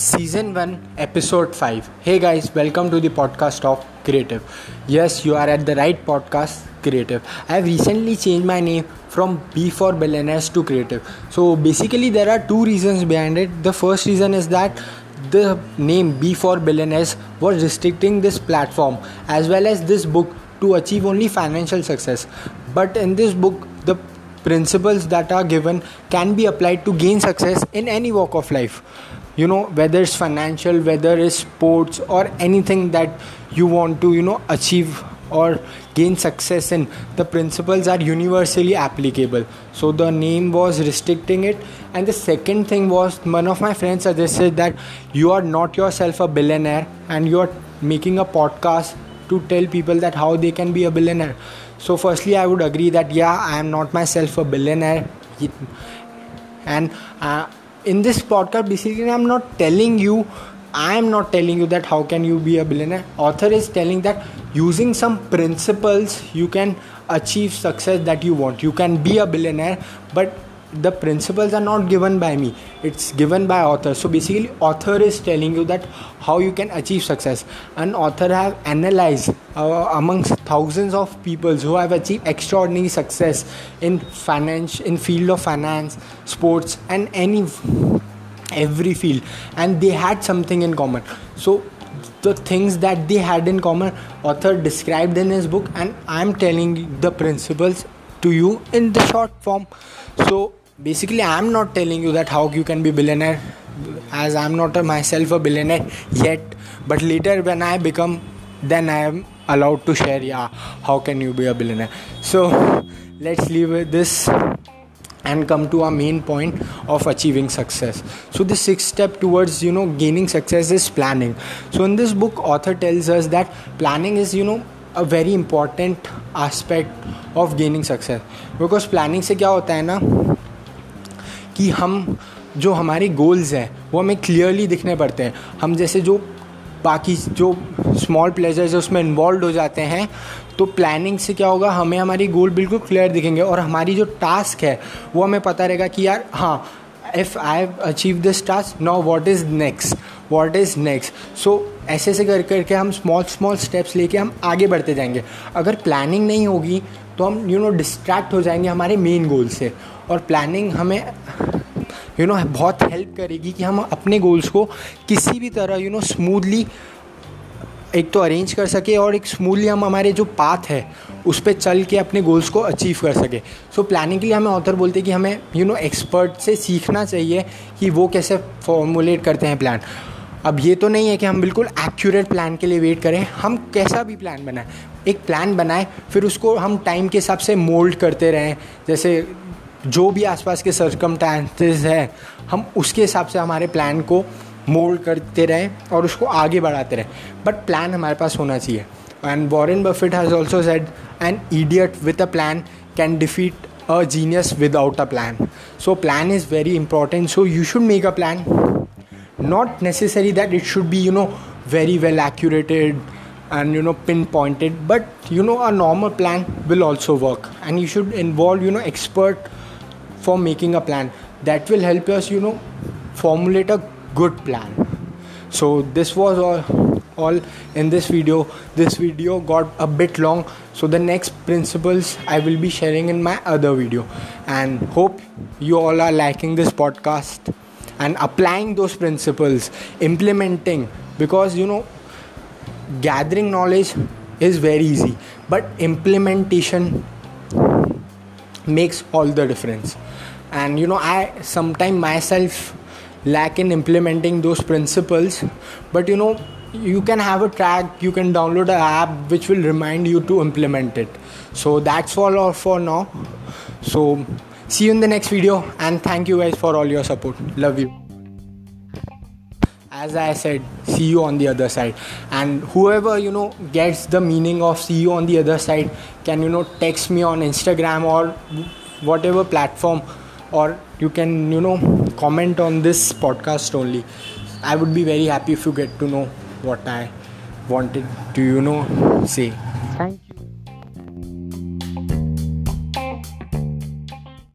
Season 1, Episode 5. Hey guys, welcome to the podcast of Creative. Yes, you are at the right podcast, Creative. I have recently changed my name from B for Billionaires to Creative. So basically, there are two reasons behind it. The first reason is that the name B for Billionaires was restricting this platform as well as this book to achieve only financial success. But in this book, the principles that are given can be applied to gain success in any walk of life you know whether it's financial whether it's sports or anything that you want to you know achieve or gain success in the principles are universally applicable. So the name was restricting it. And the second thing was one of my friends suggested that you are not yourself a billionaire and you are making a podcast to tell people that how they can be a billionaire. So firstly i would agree that yeah i am not myself a billionaire. And uh, in this podcast basically i'm not telling you i am not telling you that how can you be a billionaire. Author is telling that using some principles you can achieve success that you want. You can be a billionaire but the principles are not given by me. It's given by author. So basically author is telling you that how you can achieve success. An author have analyzed uh, amongst thousands of people who have achieved extraordinary success in finance in field of finance sports and any every field. And they had something in common. So the things that they had in common author described in his book and i'm telling the principles to you in the short form. So basically i'm not telling you that how you can be billionaire as i'm not a myself a billionaire yet. But later when i become then i am allowed to share yeah how can you be a billionaire? So let's leave this and come to our main point of achieving success. So the sixth step towards you know gaining success is planning. So in this book author tells us that planning is you know a very important aspect of gaining success. Because planning se kya hota hai na कि हम जो हमारे goals हैं, वो हमें clearly दिखने पड़ते हैं। हम जैसे जो बाकी जो स्मॉल प्लेजर्स है, उसमें इन्वॉल्व हो जाते हैं तो प्लानिंग से क्या होगा, हमें हमारी गोल बिल्कुल क्लियर दिखेंगे और हमारी जो टास्क है, वो हमें पता रहेगा कि यार हाँ if I achieve this task now what is next what is next so ऐसे ऐसे कर करके हम स्मॉल स्मॉल स्टेप्स लेके हम आगे बढ़ते जाएँगे। अगर प्लानिंग नहीं होगी तो हम यू नो डिस्ट्रैक्ट हो जाएँगे हमारे मेन गोल से। और प्लानिंग हमें यू नो बहुत हेल्प करेगी कि हम अपने गोल्स को किसी भी तरह यू नो स्मूथली एक तो अरेंज कर सके और एक स्मूथली हम हमारे जो पाथ है, उस पर चल के अपने गोल्स को अचीव कर सके। सो प्लानिंग के लिए हमें ऑथर बोलते हैं कि हमें यू नो एक्सपर्ट से सीखना चाहिए कि वो कैसे फॉर्मुलेट करते हैं प्लान अब ये तो नहीं है कि हम बिल्कुल एक्यूरेट प्लान के लिए वेट करें, हम कैसा भी प्लान बनाएँ। एक प्लान बनाएँ, फिर उसको हम टाइम के हिसाब से मोल्ड करते रहें। जैसे जो भी आसपास के सर्कमटांसेस हैं, हम उसके हिसाब से हमारे प्लान को मोल्ड करते रहें और उसको आगे बढ़ाते रहें। बट प्लान हमारे पास होना चाहिए। And Warren Buffett has also said an idiot with a plan can defeat a genius without a plan so plan is very important so you should make a plan not necessary that it should be you know very well accurated and you know pinpointed but you know a normal plan will also work. And you should involve you know expert for making a plan. That will help us you know formulate a good plan. So this was all all in this video. This video got a bit long. So the next principles i will be sharing in my other video. And hope you all are liking this podcast and applying those principles implementing because you know gathering knowledge is very easy but implementation makes all the difference. And you know i sometimes myself lack in implementing those principles but you know you can have a track you can download an app which will remind you to implement it. So that's all for now. So see you in the next video and thank you guys for all your support. Love you as i said see you on the other side. And whoever you know gets the meaning of see you on the other side can you know text me on instagram or whatever platform or you can you know comment on this podcast only. I would be very happy if you get to know what i wanted to you know say